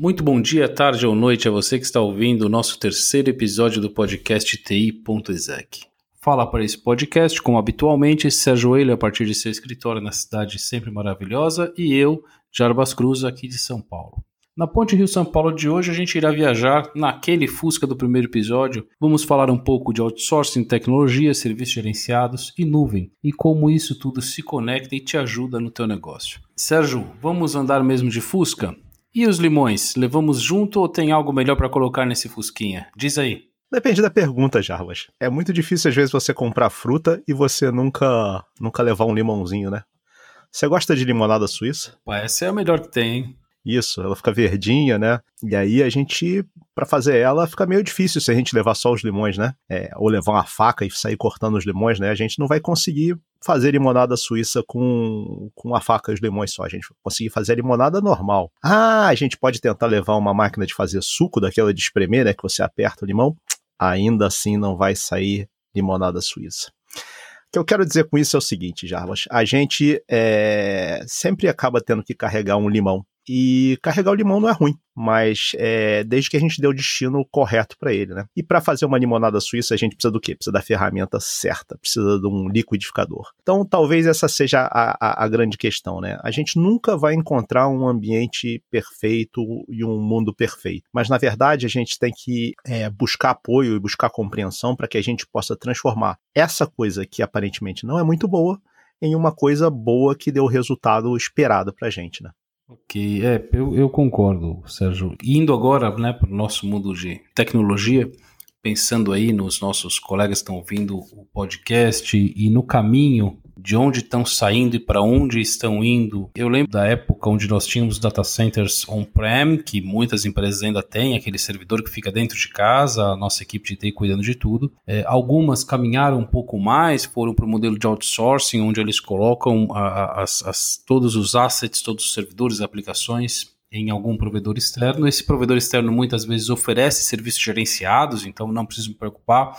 Muito bom dia, tarde ou noite a você que está ouvindo o nosso terceiro episódio do podcast TI.exec. Fala para esse podcast, como habitualmente, Sérgio Ele, a partir de seu escritório na cidade sempre maravilhosa, e eu, Jarbas Cruz, aqui de São Paulo. Na Ponte Rio-São Paulo de hoje, a gente irá viajar naquele Fusca do primeiro episódio. Vamos falar um pouco de outsourcing, tecnologia, serviços gerenciados e nuvem, e como isso tudo se conecta e te ajuda no teu negócio. Sérgio, vamos andar mesmo de Fusca? E os limões, levamos junto ou tem algo melhor para colocar nesse fusquinha? Diz aí. Depende da pergunta, Jarbas. É muito difícil às vezes você comprar fruta e você nunca nunca levar um limãozinho, né? Você gosta de limonada suíça? Essa é a melhor que tem, hein? Isso, ela fica verdinha, né? E aí a gente, para fazer ela, fica meio difícil se a gente levar só os limões, né? É, ou levar uma faca e sair cortando os limões, né? A gente não vai conseguir fazer limonada suíça com, com a faca e os limões só. A gente vai conseguir fazer a limonada normal. Ah, a gente pode tentar levar uma máquina de fazer suco, daquela de espremer, né? Que você aperta o limão. Ainda assim não vai sair limonada suíça. O que eu quero dizer com isso é o seguinte, Jarbas. A gente é, sempre acaba tendo que carregar um limão e carregar o limão não é ruim, mas é, desde que a gente dê o destino correto para ele, né? E para fazer uma limonada suíça, a gente precisa do quê? Precisa da ferramenta certa, precisa de um liquidificador. Então, talvez essa seja a, a, a grande questão, né? A gente nunca vai encontrar um ambiente perfeito e um mundo perfeito, mas na verdade a gente tem que é, buscar apoio e buscar compreensão para que a gente possa transformar essa coisa que aparentemente não é muito boa em uma coisa boa que dê o resultado esperado para a gente, né? Ok, é, eu, eu concordo, Sérgio. Indo agora né, para o nosso mundo de tecnologia, pensando aí nos nossos colegas que estão ouvindo o podcast e no caminho de onde estão saindo e para onde estão indo. Eu lembro da época onde nós tínhamos data centers on-prem, que muitas empresas ainda têm, aquele servidor que fica dentro de casa, a nossa equipe de TI cuidando de tudo. É, algumas caminharam um pouco mais, foram para o modelo de outsourcing, onde eles colocam a, a, as, as, todos os assets, todos os servidores, aplicações em algum provedor externo. Esse provedor externo muitas vezes oferece serviços gerenciados, então não preciso me preocupar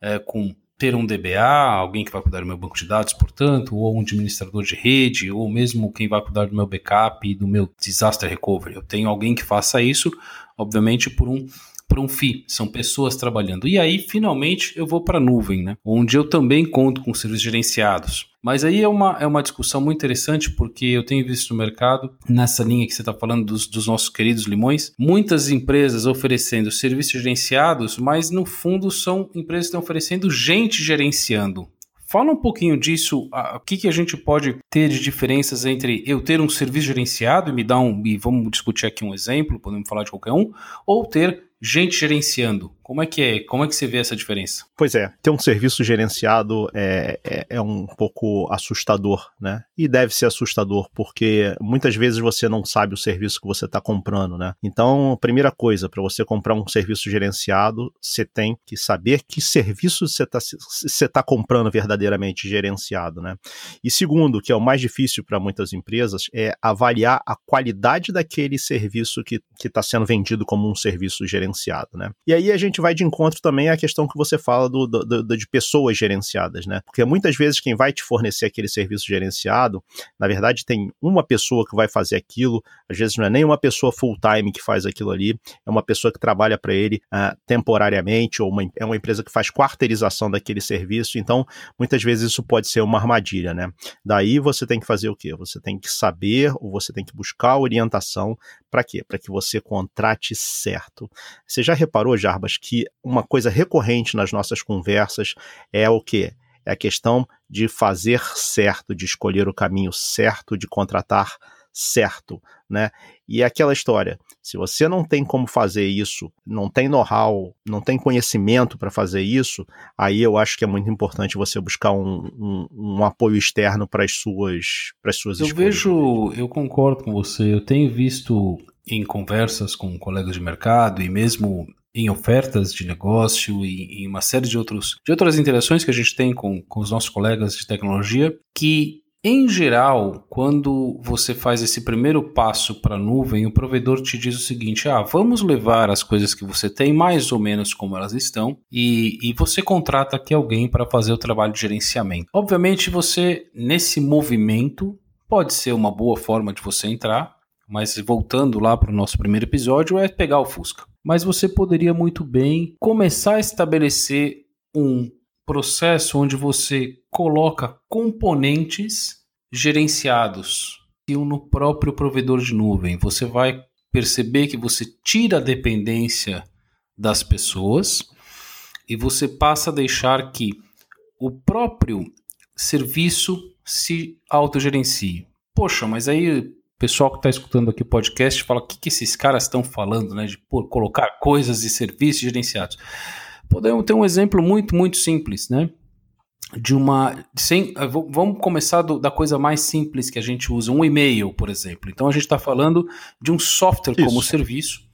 é, com ter um DBA, alguém que vai cuidar do meu banco de dados, portanto, ou um administrador de rede, ou mesmo quem vai cuidar do meu backup e do meu disaster recovery. Eu tenho alguém que faça isso, obviamente, por um por um FII, são pessoas trabalhando. E aí, finalmente, eu vou para a nuvem, né? onde eu também conto com serviços gerenciados. Mas aí é uma, é uma discussão muito interessante, porque eu tenho visto no mercado, nessa linha que você está falando dos, dos nossos queridos limões, muitas empresas oferecendo serviços gerenciados, mas no fundo são empresas que estão oferecendo gente gerenciando. Fala um pouquinho disso, o que, que a gente pode ter de diferenças entre eu ter um serviço gerenciado e me dar um, e vamos discutir aqui um exemplo, podemos falar de qualquer um, ou ter gente gerenciando. Como é que é? Como é que você vê essa diferença? Pois é, ter um serviço gerenciado é, é, é, um pouco assustador, né? E deve ser assustador, porque muitas vezes você não sabe o serviço que você está comprando, né? Então, primeira coisa, para você comprar um serviço gerenciado, você tem que saber que serviço você está você tá comprando verdadeiramente gerenciado, né? E segundo, que é o mais difícil para muitas empresas, é avaliar a qualidade daquele serviço que está sendo vendido como um serviço gerenciado, né? E aí a gente gente vai de encontro também à questão que você fala do, do, do, de pessoas gerenciadas, né? Porque muitas vezes quem vai te fornecer aquele serviço gerenciado, na verdade, tem uma pessoa que vai fazer aquilo, às vezes não é nem uma pessoa full-time que faz aquilo ali, é uma pessoa que trabalha para ele uh, temporariamente, ou uma, é uma empresa que faz quarteirização daquele serviço, então muitas vezes isso pode ser uma armadilha, né? Daí você tem que fazer o quê? Você tem que saber, ou você tem que buscar orientação para quê? Para que você contrate certo. Você já reparou, Jarbas, que uma coisa recorrente nas nossas conversas é o quê? É a questão de fazer certo, de escolher o caminho certo, de contratar certo, né? E é aquela história, se você não tem como fazer isso, não tem know-how, não tem conhecimento para fazer isso, aí eu acho que é muito importante você buscar um, um, um apoio externo para as suas, para as suas eu escolhas. Eu vejo, eu concordo com você, eu tenho visto em conversas com colegas de mercado e mesmo em ofertas de negócio e em uma série de, outros, de outras interações que a gente tem com, com os nossos colegas de tecnologia, que em geral, quando você faz esse primeiro passo para a nuvem, o provedor te diz o seguinte: ah, vamos levar as coisas que você tem mais ou menos como elas estão, e, e você contrata aqui alguém para fazer o trabalho de gerenciamento. Obviamente, você, nesse movimento, pode ser uma boa forma de você entrar, mas voltando lá para o nosso primeiro episódio, é pegar o Fusca. Mas você poderia muito bem começar a estabelecer um processo onde você coloca componentes gerenciados no próprio provedor de nuvem. Você vai perceber que você tira a dependência das pessoas e você passa a deixar que o próprio serviço se autogerencie. Poxa, mas aí pessoal que está escutando aqui o podcast fala o que, que esses caras estão falando, né? De pô, colocar coisas e serviços gerenciados. Podemos ter um exemplo muito, muito simples, né? De uma. Sem, eh, vamos começar do, da coisa mais simples que a gente usa, um e-mail, por exemplo. Então a gente está falando de um software Isso. como serviço.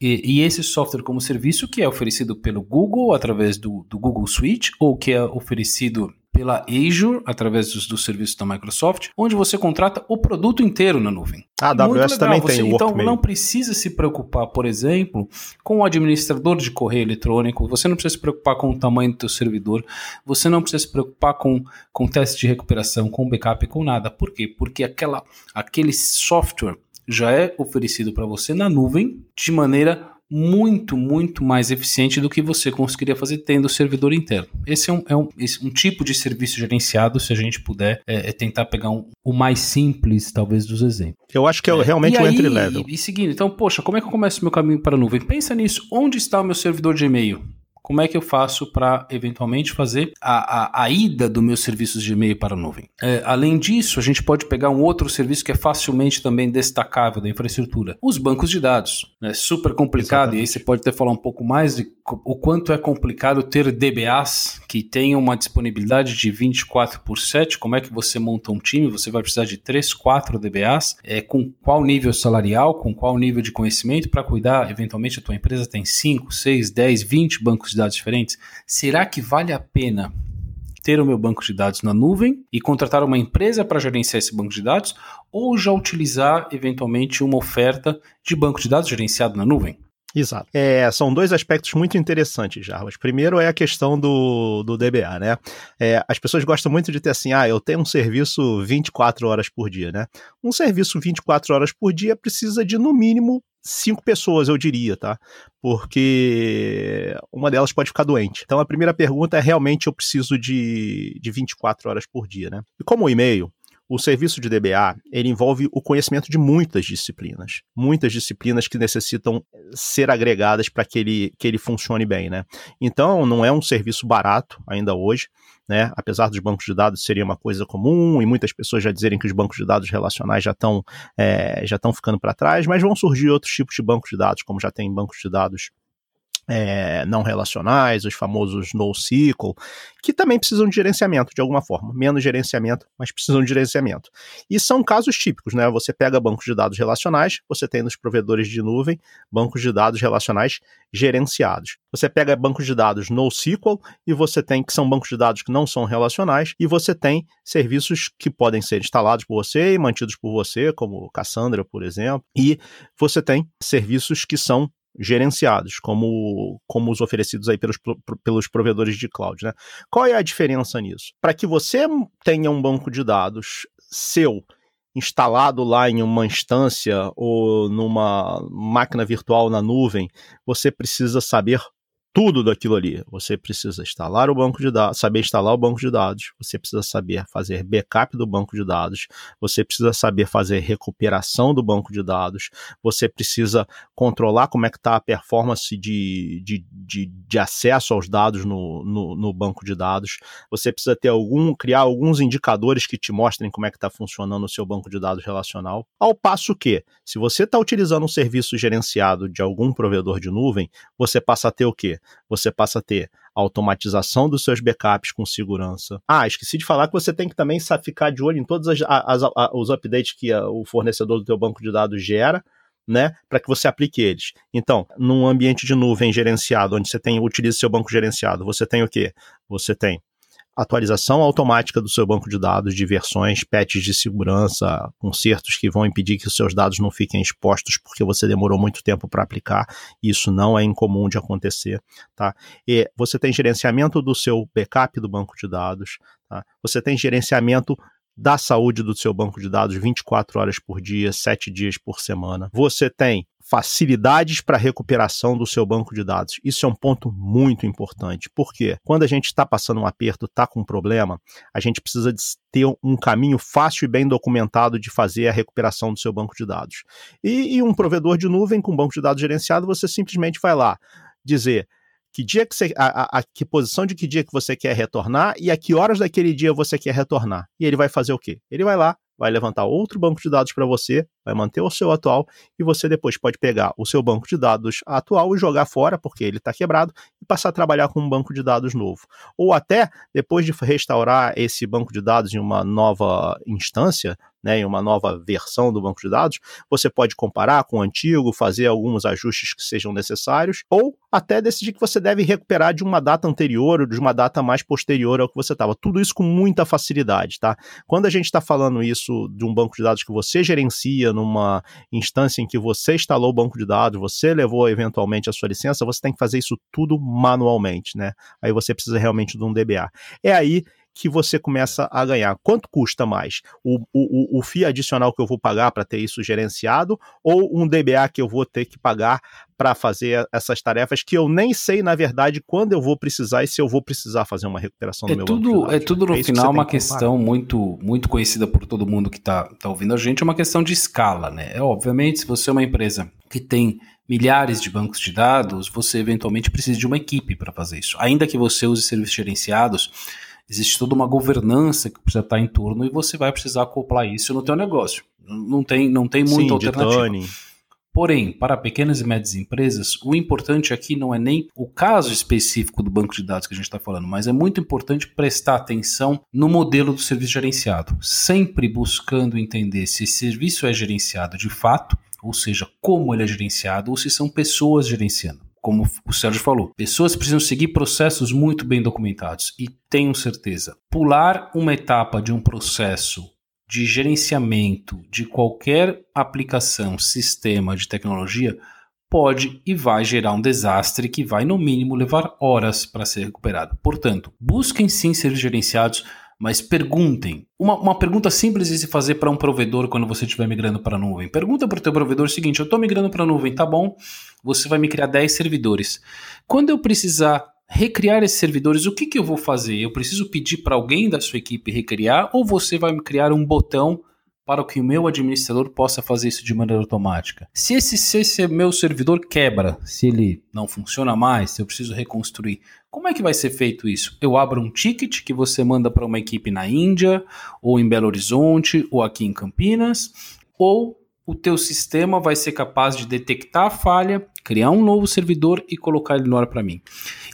E, e, esse software como serviço que é oferecido pelo Google através do, do Google Suite ou que é oferecido pela Azure, através dos, dos, serviços da Microsoft, onde você contrata o produto inteiro na nuvem. A AWS também você, tem. Então não precisa se preocupar, por exemplo, com o administrador de correio eletrônico, você não precisa se preocupar com o tamanho do seu servidor, você não precisa se preocupar com, com teste de recuperação, com backup, com nada. Por quê? Porque aquela, aquele software já é oferecido para você na nuvem de maneira muito, muito mais eficiente do que você conseguiria fazer tendo o servidor interno. Esse é um, é um, um tipo de serviço gerenciado, se a gente puder é, é tentar pegar um, o mais simples, talvez, dos exemplos. Eu acho que é, é. realmente o entry level. E, e seguindo, então, poxa, como é que eu começo o meu caminho para a nuvem? Pensa nisso. Onde está o meu servidor de e-mail? Como é que eu faço para eventualmente fazer a, a, a, ida do meus serviços de e-mail para a nuvem. É, além disso, a gente pode pegar um outro serviço que é facilmente também destacável da infraestrutura, os bancos de dados. É super complicado Exatamente. e aí você pode até falar um pouco mais de o quanto é complicado ter DBAs que tenham uma disponibilidade de 24 por 7. Como é que você monta um time? Você vai precisar de 3, 4 DBAs. É, com qual nível salarial, com qual nível de conhecimento para cuidar? Eventualmente a tua empresa tem 5, 6, 10, 20 bancos de dados diferentes, será que vale a pena ter o meu banco de dados na nuvem e contratar uma empresa para gerenciar esse banco de dados ou já utilizar eventualmente uma oferta de banco de dados gerenciado na nuvem? Exato. É, são dois aspectos muito interessantes, Jarbas. Primeiro é a questão do, do DBA, né? É, as pessoas gostam muito de ter assim, ah, eu tenho um serviço 24 horas por dia, né? Um serviço 24 horas por dia precisa de, no mínimo, cinco pessoas, eu diria, tá? Porque uma delas pode ficar doente. Então a primeira pergunta é realmente eu preciso de, de 24 horas por dia, né? E como o e-mail, o serviço de DBA, ele envolve o conhecimento de muitas disciplinas, muitas disciplinas que necessitam ser agregadas para que ele, que ele funcione bem, né? Então, não é um serviço barato ainda hoje, né? Apesar dos bancos de dados seria uma coisa comum e muitas pessoas já dizerem que os bancos de dados relacionais já estão é, já estão ficando para trás, mas vão surgir outros tipos de bancos de dados, como já tem bancos de dados é, não relacionais, os famosos NoSQL, que também precisam de gerenciamento de alguma forma. Menos gerenciamento, mas precisam de gerenciamento. E são casos típicos, né? Você pega bancos de dados relacionais, você tem nos provedores de nuvem bancos de dados relacionais gerenciados. Você pega bancos de dados NoSQL e você tem que são bancos de dados que não são relacionais e você tem serviços que podem ser instalados por você e mantidos por você, como Cassandra, por exemplo, e você tem serviços que são gerenciados, como, como os oferecidos aí pelos, pelos provedores de cloud. Né? Qual é a diferença nisso? Para que você tenha um banco de dados seu instalado lá em uma instância ou numa máquina virtual na nuvem, você precisa saber tudo daquilo ali. Você precisa instalar o banco de dados, saber instalar o banco de dados, você precisa saber fazer backup do banco de dados, você precisa saber fazer recuperação do banco de dados, você precisa controlar como é que está a performance de, de, de, de, acesso aos dados no, no, no, banco de dados, você precisa ter algum, criar alguns indicadores que te mostrem como é que está funcionando o seu banco de dados relacional. Ao passo que, se você está utilizando um serviço gerenciado de algum provedor de nuvem, você passa a ter o quê? Você passa a ter automatização dos seus backups com segurança. Ah, esqueci de falar que você tem que também ficar de olho em todos as, as, as, os updates que o fornecedor do teu banco de dados gera, né, para que você aplique eles. Então, num ambiente de nuvem gerenciado, onde você tem utiliza seu banco gerenciado, você tem o quê? Você tem atualização automática do seu banco de dados de versões, patches de segurança, consertos que vão impedir que os seus dados não fiquem expostos porque você demorou muito tempo para aplicar. Isso não é incomum de acontecer, tá? E você tem gerenciamento do seu backup do banco de dados, tá? Você tem gerenciamento da saúde do seu banco de dados 24 horas por dia, 7 dias por semana. Você tem facilidades para recuperação do seu banco de dados. Isso é um ponto muito importante, porque quando a gente está passando um aperto, está com um problema, a gente precisa ter um caminho fácil e bem documentado de fazer a recuperação do seu banco de dados. E, e um provedor de nuvem com banco de dados gerenciado, você simplesmente vai lá dizer que dia que você, a, a, a, que posição de que dia que você quer retornar e a que horas daquele dia você quer retornar. E ele vai fazer o quê? Ele vai lá, vai levantar outro banco de dados para você, vai manter o seu atual e você depois pode pegar o seu banco de dados atual e jogar fora, porque ele está quebrado, e passar a trabalhar com um banco de dados novo. Ou até, depois de restaurar esse banco de dados em uma nova instância, né, em uma nova versão do banco de dados, você pode comparar com o antigo, fazer alguns ajustes que sejam necessários, ou até decidir que você deve recuperar de uma data anterior ou de uma data mais posterior ao que você estava. Tudo isso com muita facilidade, tá? Quando a gente está falando isso de um banco de dados que você gerencia numa instância em que você instalou o banco de dados, você levou eventualmente a sua licença, você tem que fazer isso tudo manualmente, né? Aí você precisa realmente de um DBA. É aí que você começa a ganhar. Quanto custa mais? O, o, o FII adicional que eu vou pagar para ter isso gerenciado ou um DBA que eu vou ter que pagar para fazer essas tarefas que eu nem sei, na verdade, quando eu vou precisar e se eu vou precisar fazer uma recuperação é do meu tudo, É tudo no é final uma que questão muito, muito conhecida por todo mundo que está tá ouvindo a gente, é uma questão de escala, né? É, obviamente, se você é uma empresa que tem milhares de bancos de dados, você eventualmente precisa de uma equipe para fazer isso. Ainda que você use serviços gerenciados, existe toda uma governança que precisa estar em torno e você vai precisar acoplar isso no teu negócio. Não tem, não tem muita Sim, alternativa. Porém, para pequenas e médias empresas, o importante aqui não é nem o caso específico do banco de dados que a gente está falando, mas é muito importante prestar atenção no modelo do serviço gerenciado, sempre buscando entender se esse serviço é gerenciado de fato, ou seja, como ele é gerenciado, ou se são pessoas gerenciando como o Sérgio falou, pessoas precisam seguir processos muito bem documentados e tenham certeza, pular uma etapa de um processo de gerenciamento de qualquer aplicação, sistema de tecnologia pode e vai gerar um desastre que vai no mínimo levar horas para ser recuperado. Portanto, busquem sim ser gerenciados mas perguntem. Uma, uma pergunta simples de se fazer para um provedor quando você estiver migrando para a nuvem. Pergunta para o teu provedor o seguinte: eu estou migrando para a nuvem, tá bom? Você vai me criar 10 servidores. Quando eu precisar recriar esses servidores, o que, que eu vou fazer? Eu preciso pedir para alguém da sua equipe recriar ou você vai me criar um botão para que o meu administrador possa fazer isso de maneira automática. Se esse, se esse meu servidor quebra, se ele não funciona mais, se eu preciso reconstruir, como é que vai ser feito isso? Eu abro um ticket que você manda para uma equipe na Índia, ou em Belo Horizonte, ou aqui em Campinas, ou o teu sistema vai ser capaz de detectar a falha, criar um novo servidor e colocar ele no ar para mim.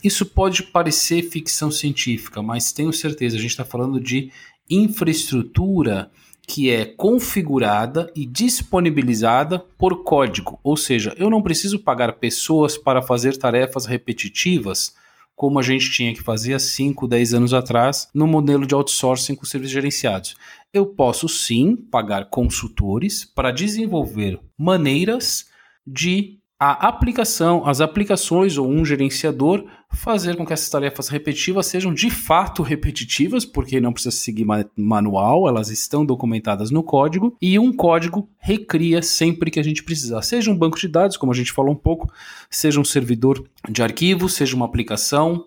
Isso pode parecer ficção científica, mas tenho certeza, a gente está falando de infraestrutura que é configurada e disponibilizada por código, ou seja, eu não preciso pagar pessoas para fazer tarefas repetitivas como a gente tinha que fazer há 5, 10 anos atrás no modelo de outsourcing com serviços gerenciados. Eu posso sim pagar consultores para desenvolver maneiras de a aplicação, as aplicações ou um gerenciador fazer com que essas tarefas repetitivas sejam de fato repetitivas, porque não precisa seguir manual, elas estão documentadas no código, e um código recria sempre que a gente precisar. Seja um banco de dados, como a gente falou um pouco, seja um servidor de arquivos, seja uma aplicação,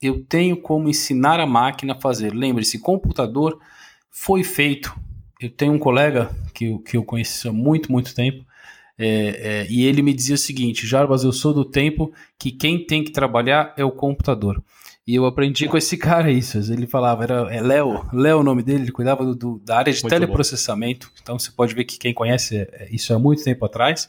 eu tenho como ensinar a máquina a fazer. Lembre-se, computador foi feito. Eu tenho um colega que, que eu conheço há muito, muito tempo, é, é, e ele me dizia o seguinte: Jarbas, eu sou do tempo que quem tem que trabalhar é o computador. E eu aprendi com esse cara isso. Ele falava, era é Léo, Léo o nome dele, ele cuidava do, do, da área de muito teleprocessamento. Bom. Então você pode ver que quem conhece é, é, isso há muito tempo atrás.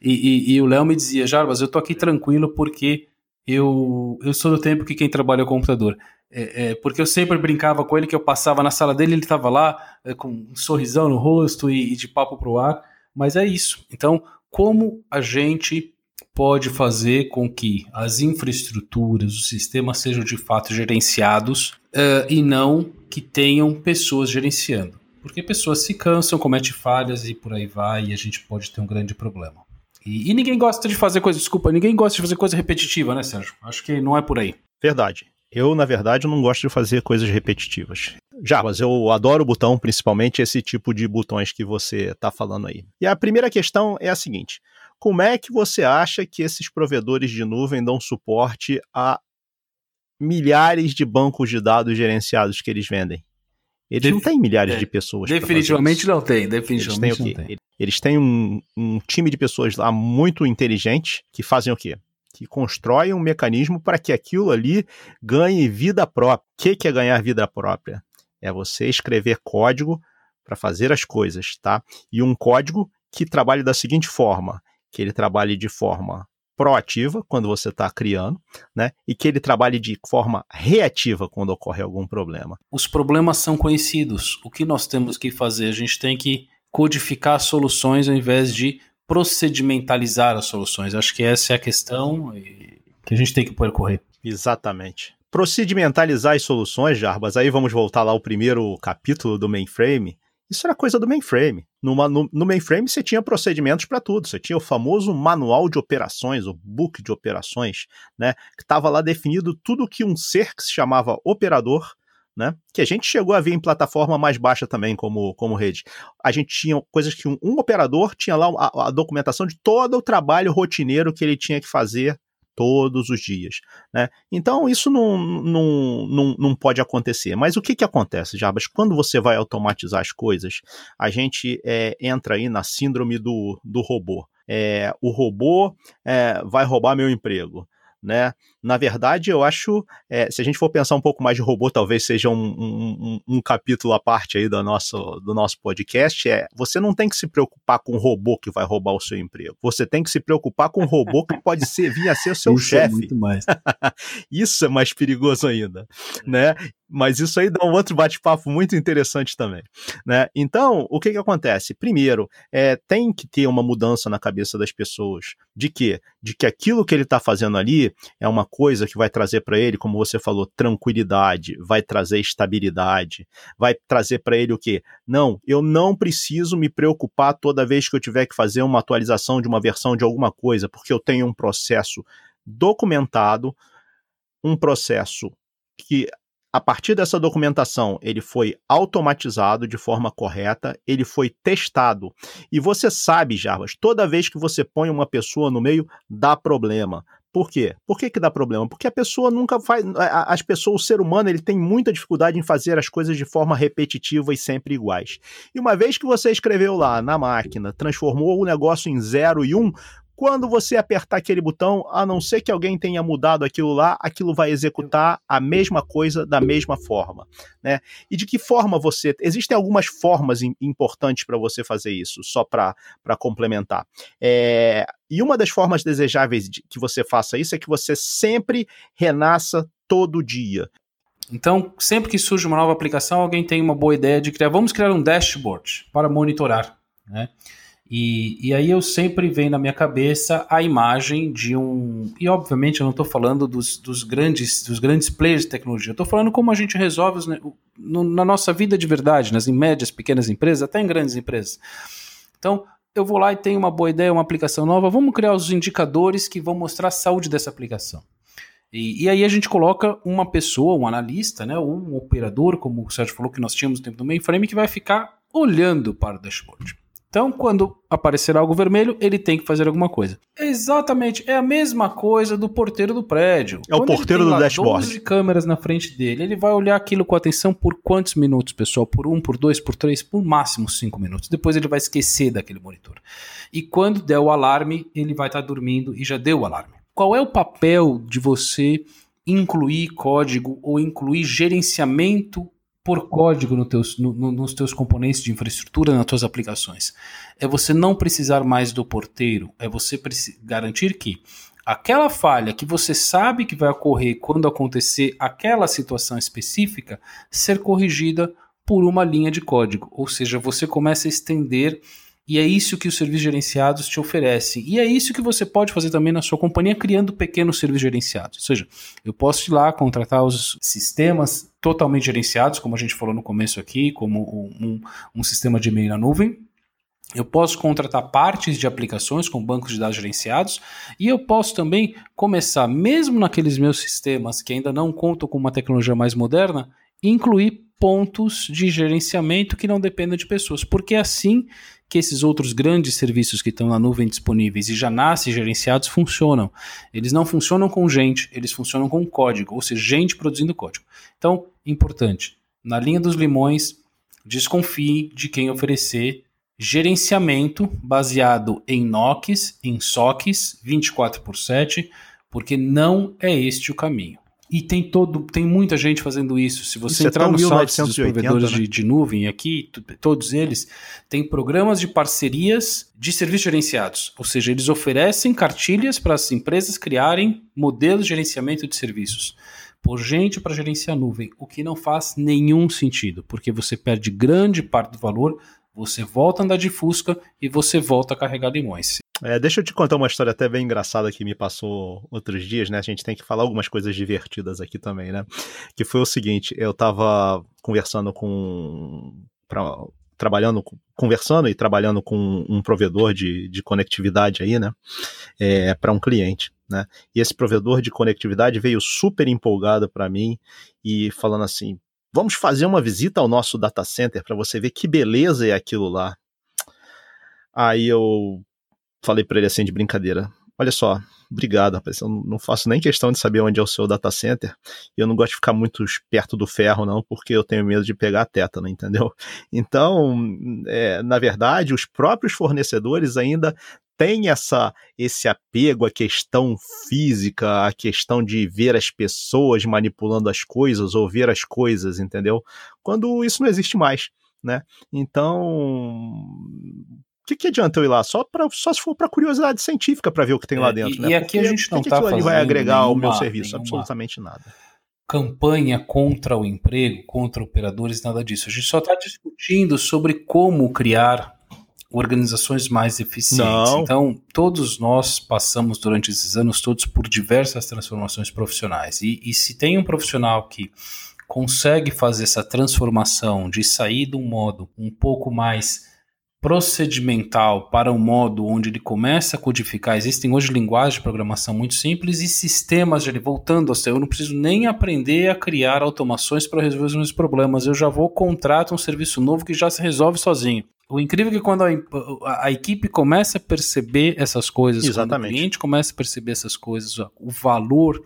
E, e, e o Léo me dizia, Jarbas, eu tô aqui tranquilo porque eu, eu sou do tempo que quem trabalha é o computador. É, é, porque eu sempre brincava com ele que eu passava na sala dele, ele estava lá é, com um sorrisão no rosto e, e de papo pro ar. Mas é isso. Então, como a gente pode fazer com que as infraestruturas, os sistemas sejam de fato gerenciados uh, e não que tenham pessoas gerenciando? Porque pessoas se cansam, cometem falhas e por aí vai, e a gente pode ter um grande problema. E, e, ninguém gosta de fazer coisa, desculpa, ninguém gosta de fazer coisa repetitiva, né, Sérgio? Acho que não é por aí. Verdade. Eu, na verdade, não gosto de fazer coisas repetitivas. Já, mas eu adoro o botão, principalmente esse tipo de botões que você está falando aí. E a primeira questão é a seguinte: como é que você acha que esses provedores de nuvem dão suporte a milhares de bancos de dados gerenciados que eles vendem? Eles Def não têm milhares é, de pessoas. Definitivamente não tem. Definitivamente eles têm o quê? Eles têm um, um time de pessoas lá muito inteligente que fazem o quê? Que constrói um mecanismo para que aquilo ali ganhe vida própria. O que, que é ganhar vida própria? É você escrever código para fazer as coisas, tá? E um código que trabalhe da seguinte forma: que ele trabalhe de forma proativa quando você está criando, né? E que ele trabalhe de forma reativa quando ocorre algum problema. Os problemas são conhecidos. O que nós temos que fazer? A gente tem que codificar soluções ao invés de procedimentalizar as soluções. Acho que essa é a questão que a gente tem que percorrer. Exatamente. Procedimentalizar as soluções, Jarbas, aí vamos voltar lá ao primeiro capítulo do mainframe. Isso era coisa do mainframe. Numa, no, no mainframe você tinha procedimentos para tudo. Você tinha o famoso manual de operações, o book de operações, né? Que estava lá definido tudo que um ser que se chamava operador né? Que a gente chegou a ver em plataforma mais baixa também, como, como rede. A gente tinha coisas que um, um operador tinha lá a, a, documentação de todo o trabalho rotineiro que ele tinha que fazer todos os dias. Né? Então, isso não, não, não, não pode acontecer. Mas o que, que acontece, Jabas? Quando você vai automatizar as coisas, a gente é, entra aí na síndrome do, do robô. É, o robô é, vai roubar meu emprego né? Na verdade, eu acho, é, se a gente for pensar um pouco mais de robô, talvez seja um, um, um, um, capítulo à parte aí do nosso, do nosso podcast, é você não tem que se preocupar com o robô que vai roubar o seu emprego. Você tem que se preocupar com o robô que pode ser, vir a ser o seu Isso chefe. É muito mais. Isso é mais perigoso ainda, né? Mas isso aí dá um outro bate-papo muito interessante também. Né? Então, o que, que acontece? Primeiro, é, tem que ter uma mudança na cabeça das pessoas. De quê? De que aquilo que ele está fazendo ali é uma coisa que vai trazer para ele, como você falou, tranquilidade, vai trazer estabilidade, vai trazer para ele o quê? Não, eu não preciso me preocupar toda vez que eu tiver que fazer uma atualização de uma versão de alguma coisa, porque eu tenho um processo documentado, um processo que a partir dessa documentação, ele foi automatizado de forma correta, ele foi testado. E você sabe, Jarbas, toda vez que você põe uma pessoa no meio, dá problema. Por quê? Por que, que dá problema? Porque a pessoa nunca faz. As pessoas, o ser humano, ele tem muita dificuldade em fazer as coisas de forma repetitiva e sempre iguais. E uma vez que você escreveu lá na máquina, transformou o negócio em 0 e 1, um, quando você apertar aquele botão, a não ser que alguém tenha mudado aquilo lá, aquilo vai executar a mesma coisa da mesma forma. Né? E de que forma você. Existem algumas formas importantes para você fazer isso, só para complementar. É, e uma das formas desejáveis de que você faça isso é que você sempre renasça todo dia. Então, sempre que surge uma nova aplicação, alguém tem uma boa ideia de criar. Vamos criar um dashboard para monitorar. Né? E, e aí eu sempre vem na minha cabeça a imagem de um. E obviamente eu não estou falando dos, dos, grandes, dos grandes players de tecnologia, eu estou falando como a gente resolve os, no, na nossa vida de verdade, nas médias, pequenas empresas, até em grandes empresas. Então, eu vou lá e tenho uma boa ideia, uma aplicação nova, vamos criar os indicadores que vão mostrar a saúde dessa aplicação. E, e, aí a gente coloca uma pessoa, um analista, né, ou um operador, como o Sérgio falou que nós tínhamos no tempo do mainframe, que vai ficar olhando para o dashboard. Então, quando aparecer algo vermelho, ele tem que fazer alguma coisa. Exatamente, é a mesma coisa do porteiro do prédio. É quando o porteiro do dashboard. 12 câmeras na frente dele, ele vai olhar aquilo com atenção por quantos minutos, pessoal? Por um, por dois, por três, por máximo cinco minutos. Depois ele vai esquecer daquele monitor. E quando der o alarme, ele vai estar tá dormindo e já deu o alarme. Qual é o papel de você incluir código ou incluir gerenciamento por código no teus, no, nos teus componentes de infraestrutura, nas tuas aplicações. É você não precisar mais do porteiro, é você garantir que aquela falha que você sabe que vai ocorrer quando acontecer aquela situação específica, ser corrigida por uma linha de código. Ou seja, você começa a estender e é isso que os serviços gerenciados te oferecem. E é isso que você pode fazer também na sua companhia, criando pequenos serviços gerenciados. Ou seja, eu posso ir lá contratar os sistemas totalmente gerenciados, como a gente falou no começo aqui, como um, um sistema de e-mail na nuvem. Eu posso contratar partes de aplicações com bancos de dados gerenciados e eu posso também começar, mesmo naqueles meus sistemas que ainda não contam com uma tecnologia mais moderna, incluir pontos de gerenciamento que não dependam de pessoas, porque assim que esses outros grandes serviços que estão na nuvem disponíveis e já nascem gerenciados funcionam. Eles não funcionam com gente, eles funcionam com código, ou seja, gente produzindo código. Então, importante, na linha dos limões, desconfie de quem oferecer gerenciamento baseado em NOCs, em SOCs, 24 por 7, porque não é este o caminho. E tem todo, tem muita gente fazendo isso. Se você isso é entrar é no site dos provedores né? de, de, nuvem aqui, todos eles têm programas de parcerias de serviços gerenciados. Ou seja, eles oferecem cartilhas para as empresas criarem modelos de gerenciamento de serviços por gente para gerenciar nuvem, o que não faz nenhum sentido, porque você perde grande parte do valor você volta a andar de Fusca e você volta a carregar limões. É, deixa eu te contar uma história até bem engraçada que me passou outros dias, né? A gente tem que falar algumas coisas divertidas aqui também, né? Que foi o seguinte, eu tava conversando com... Pra, trabalhando, conversando e trabalhando com um provedor de, de conectividade aí, né? É, para um cliente, né? E esse provedor de conectividade veio super empolgado para mim e falando assim, Vamos fazer uma visita ao nosso data center para você ver que beleza é aquilo lá. Aí eu falei para ele assim de brincadeira: Olha só, obrigado, rapaz. Eu não faço nem questão de saber onde é o seu data center. E eu não gosto de ficar muito perto do ferro, não, porque eu tenho medo de pegar a tétano, entendeu? Então, é, na verdade, os próprios fornecedores ainda tem essa esse apego à questão física, à questão de ver as pessoas manipulando as coisas ou ver as coisas, entendeu? Quando isso não existe mais, né? Então, que, que adianta eu ir lá? Só, pra, só se for para curiosidade científica para ver o que tem lá é, dentro, e, né? E aqui Porque a gente não está fazendo vai agregar ao meu serviço, absolutamente nada campanha contra o emprego, contra operadores, nada disso. A gente só está discutindo sobre como criar organizações mais eficientes. Não. Então, todos nós passamos durante esses anos todos por diversas transformações profissionais. E, e se tem um profissional que consegue fazer essa transformação de sair de um modo um pouco mais procedimental para um modo onde ele começa a codificar. Existem hoje linguagens de programação muito simples e sistemas de voltando a ser. Eu não preciso nem aprender a criar automações para resolver os meus problemas. Eu já vou contratar um serviço novo que já se resolve sozinho. O incrível é que quando a, a, equipe começa a perceber essas coisas, Exatamente. quando o cliente começa a perceber essas coisas, o valor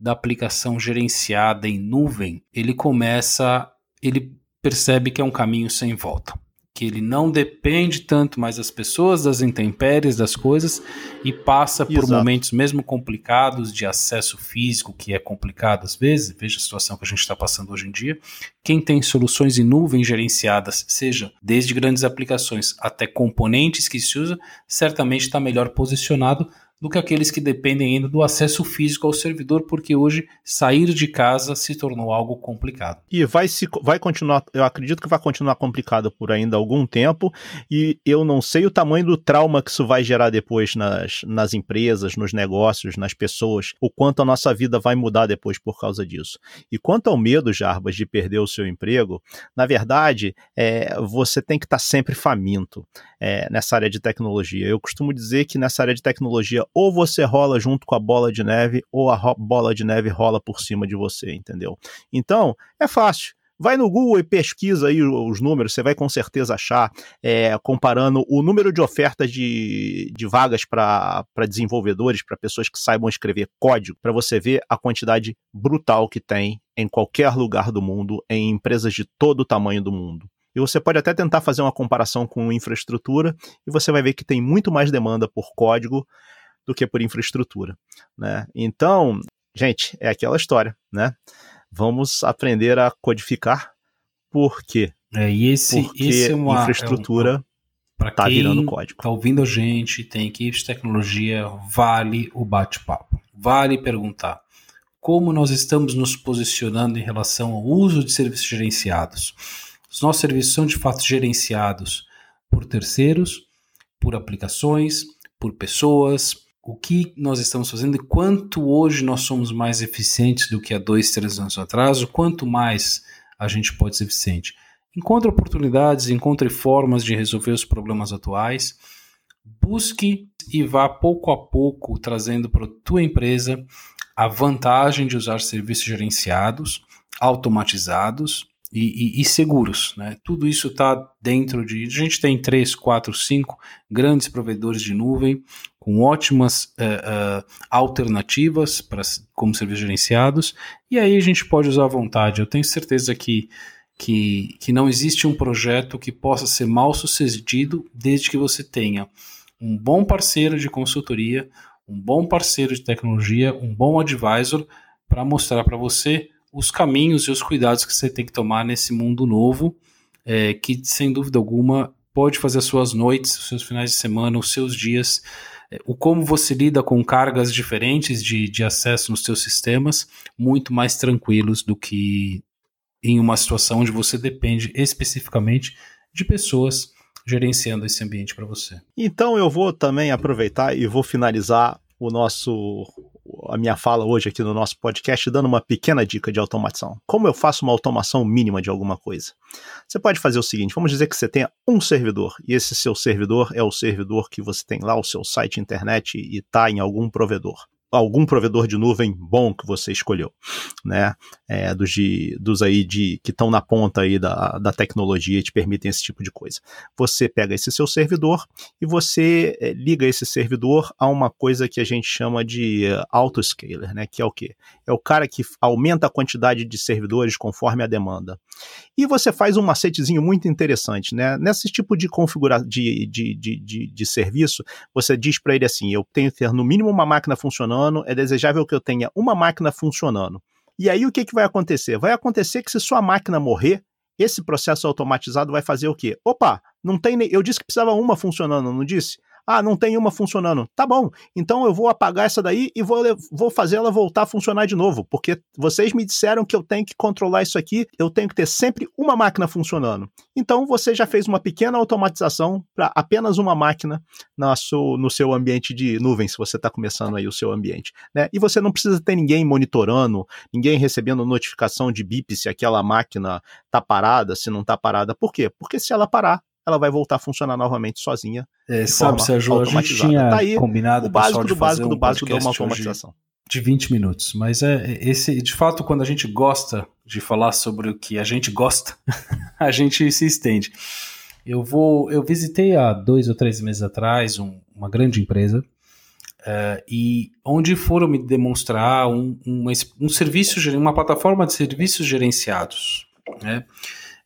da aplicação gerenciada em nuvem, ele começa, ele percebe que é um caminho sem volta que ele não depende tanto mais das pessoas, das intempéries, das coisas e passa por Exato. momentos mesmo complicados de acesso físico, que é complicado às vezes, veja a situação que a gente está passando hoje em dia. Quem tem soluções em nuvem gerenciadas, seja desde grandes aplicações até componentes que se usa, certamente está melhor posicionado do que aqueles que dependem ainda do acesso físico ao servidor, porque hoje sair de casa se tornou algo complicado. E vai, se, vai continuar, eu acredito que vai continuar complicado por ainda algum tempo, e eu não sei o tamanho do trauma que isso vai gerar depois nas, nas empresas, nos negócios, nas pessoas, o quanto a nossa vida vai mudar depois por causa disso. E quanto ao medo, Jarbas, de perder o seu emprego, na verdade, é, você tem que estar tá sempre faminto é, nessa área de tecnologia. Eu costumo dizer que nessa área de tecnologia ou você rola junto com a bola de neve, ou a bola de neve rola por cima de você, entendeu? Então, é fácil. Vai no Google e pesquisa aí os números, você vai com certeza achar, é, comparando o número de ofertas de, de vagas para desenvolvedores, para pessoas que saibam escrever código, para você ver a quantidade brutal que tem em qualquer lugar do mundo, em empresas de todo o tamanho do mundo. E você pode até tentar fazer uma comparação com infraestrutura, e você vai ver que tem muito mais demanda por código do que por infraestrutura, né? Então, gente, é aquela história, né? Vamos aprender a codificar por quê? É, e esse, Porque esse é uma, infraestrutura é um, tá virando código. Tá ouvindo a gente, tem equipes de tecnologia, vale o bate-papo. Vale perguntar como nós estamos nos posicionando em relação ao uso de serviços gerenciados. Os nossos serviços são de fato gerenciados por terceiros, por aplicações, por pessoas, o que nós estamos fazendo e quanto hoje nós somos mais eficientes do que há dois, três anos atrás, o quanto mais a gente pode ser eficiente. encontre oportunidades, encontre formas de resolver os problemas atuais, busque e vá pouco a pouco trazendo para a tua empresa a vantagem de usar serviços gerenciados, automatizados e, e, e seguros. Né? Tudo isso está dentro de. A gente tem três, quatro, cinco grandes provedores de nuvem com ótimas uh, uh, alternativas para como serviços gerenciados, e aí a gente pode usar à vontade. Eu tenho certeza que, que, que não existe um projeto que possa ser mal sucedido desde que você tenha um bom parceiro de consultoria, um bom parceiro de tecnologia, um bom advisor para mostrar para você os caminhos e os cuidados que você tem que tomar nesse mundo novo, é, que sem dúvida alguma pode fazer as suas noites, os seus finais de semana, os seus dias, o como você lida com cargas diferentes de, de acesso nos seus sistemas, muito mais tranquilos do que em uma situação onde você depende especificamente de pessoas gerenciando esse ambiente para você. Então eu vou também aproveitar e vou finalizar o nosso a minha fala hoje aqui no nosso podcast dando uma pequena dica de automação. Como eu faço uma automação mínima de alguma coisa? Você pode fazer o seguinte, vamos dizer que você tenha um servidor e esse seu servidor é o servidor que você tem lá o seu site internet e está em algum provedor algum provedor de nuvem bom que você escolheu, né? É, dos, de, dos aí de que estão na ponta aí da, da tecnologia e te permitem esse tipo de coisa. Você pega esse seu servidor e você é, liga esse servidor a uma coisa que a gente chama de uh, autoscaler, né? Que é o quê? É o cara que aumenta a quantidade de servidores conforme a demanda. E você faz um macetezinho muito interessante, né? Nesse tipo de configuração de, de, de, de, de serviço, você diz para ele assim: eu tenho que ter no mínimo uma máquina funcionando, é desejável que eu tenha uma máquina funcionando. E aí o que, que vai acontecer? Vai acontecer que se sua máquina morrer, esse processo automatizado vai fazer o quê? Opa, não tem. Eu disse que precisava uma funcionando, não disse? Ah, não tem uma funcionando. Tá bom, então eu vou apagar essa daí e vou, vou fazer ela voltar a funcionar de novo, porque vocês me disseram que eu tenho que controlar isso aqui, eu tenho que ter sempre uma máquina funcionando. Então você já fez uma pequena automatização para apenas uma máquina no seu, no seu ambiente de nuvem, se você está começando aí o seu ambiente. Né? E você não precisa ter ninguém monitorando, ninguém recebendo notificação de bip se aquela máquina está parada, se não está parada. Por quê? Porque se ela parar, ela vai voltar a funcionar novamente sozinha. É, sabe, Sérgio, a gente tinha tá aí combinado o básico do básico do básico de uma automatização. De 20 minutos, mas é esse, de fato, quando a gente gosta de falar sobre o que a gente gosta, a gente se estende. Eu vou, eu visitei há dois ou três meses atrás um, uma grande empresa uh, e onde foram me demonstrar um, um, um serviço, uma plataforma de serviços gerenciados, né,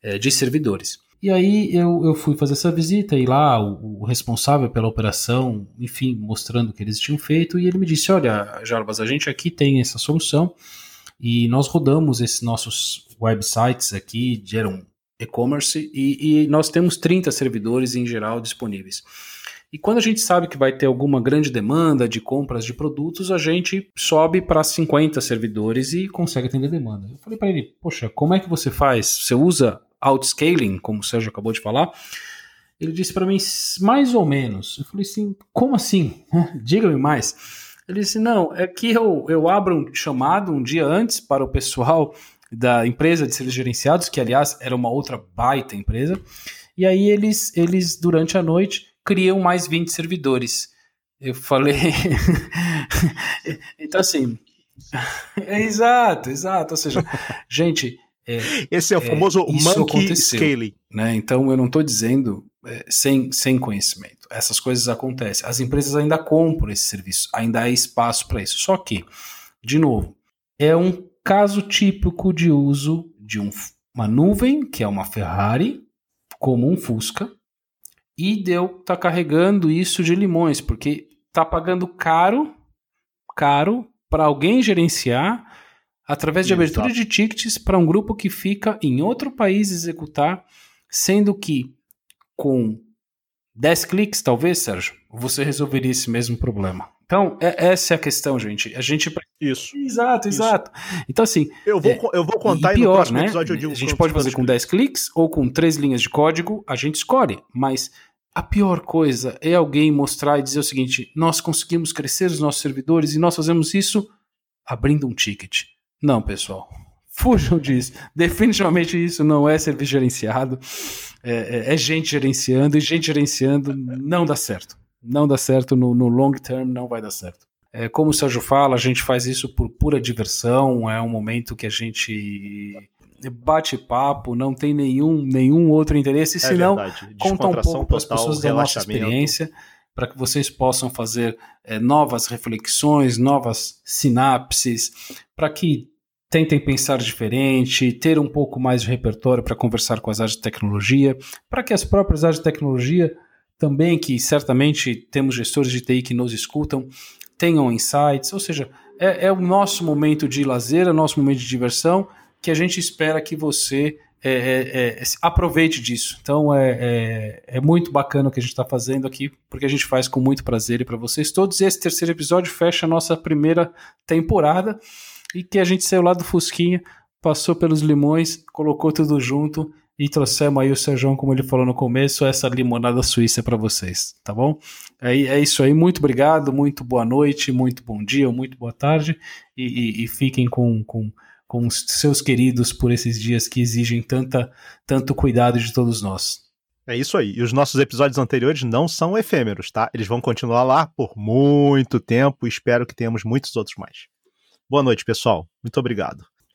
eh, de servidores. E aí eu, eu fui fazer essa visita e lá o, o, responsável pela operação, enfim, mostrando o que eles tinham feito, e ele me disse: Olha, Jarbas, a gente aqui tem essa solução e nós rodamos esses nossos websites aqui, geram e-commerce, e, e nós temos 30 servidores em geral disponíveis. E quando a gente sabe que vai ter alguma grande demanda de compras de produtos, a gente sobe para 50 servidores e consegue atender demanda. Eu falei para ele: Poxa, como é que você faz? Você usa outscaling, como o Sérgio acabou de falar, ele disse para mim, mais ou menos. Eu falei assim, como assim? Diga-me mais. Ele disse, não, é que eu, eu abro um chamado um dia antes para o pessoal da empresa de serviços gerenciados, que aliás era uma outra baita empresa, e aí eles, eles durante a noite criam mais 20 servidores. Eu falei. então, assim. Exato, exato. Ou seja, gente, é, Esse é o é, famoso é, monkey scaling. Né? Então eu não estou dizendo é, sem, sem conhecimento. Essas coisas acontecem. As empresas ainda compram esse serviço, ainda há espaço para isso. Só que, de novo, é um caso típico de uso de um, uma nuvem, que é uma Ferrari, como um Fusca, e deu tá carregando isso de limões, porque tá pagando caro, caro para alguém gerenciar através de Exato. abertura de tickets para um grupo que fica em outro país executar, sendo que com 10 cliques, talvez, Sérgio, você resolveria esse mesmo problema. Então, é, essa é a questão, gente. A gente. Isso. Exato, Isso. exato. Então, assim. Eu vou, é, eu vou contar e, pior, no próximo né? episódio de um A gente pode fazer com 10 cliques ou com 3 linhas de código, a gente escolhe. Mas a pior coisa é alguém mostrar e dizer o seguinte: nós conseguimos crescer os nossos servidores e nós fazemos isso abrindo um ticket. Não, pessoal. Fujam disso. Definitivamente isso não é serviço gerenciado. É, é, é, gente gerenciando e gente gerenciando não dá certo. Não dá certo no, no long term, não vai dar certo. É, como o Sérgio fala, a gente faz isso por pura diversão, é um momento que a gente bate papo, não tem nenhum, nenhum outro interesse, é senão conta um pouco para as pessoas da nossa experiência, para que vocês possam fazer é, novas reflexões, novas sinapses, para que tentem pensar diferente, ter um pouco mais de repertório para conversar com as áreas de tecnologia, para que as próprias áreas de tecnologia também, que certamente temos gestores de TI que nos escutam, tenham insights, ou seja, é, é o nosso momento de lazer, é o nosso momento de diversão, que a gente espera que você é, é, é, aproveite disso. Então é, é, é, muito bacana o que a gente está fazendo aqui, porque a gente faz com muito prazer e para vocês todos. E esse terceiro episódio fecha a nossa primeira temporada e que a gente saiu lá do Fusquinha, passou pelos limões, colocou tudo junto e trouxemos aí o Sérgio, como ele falou no começo, essa limonada suíça para vocês, tá bom? É, é, isso aí, muito obrigado, muito boa noite, muito bom dia, muito boa tarde e, e, e fiquem com, com com os seus queridos por esses dias que exigem tanta, tanto cuidado de todos nós. É isso aí. E os nossos episódios anteriores não são efêmeros, tá? Eles vão continuar lá por muito tempo espero que tenhamos muitos outros mais. Boa noite, pessoal. Muito obrigado.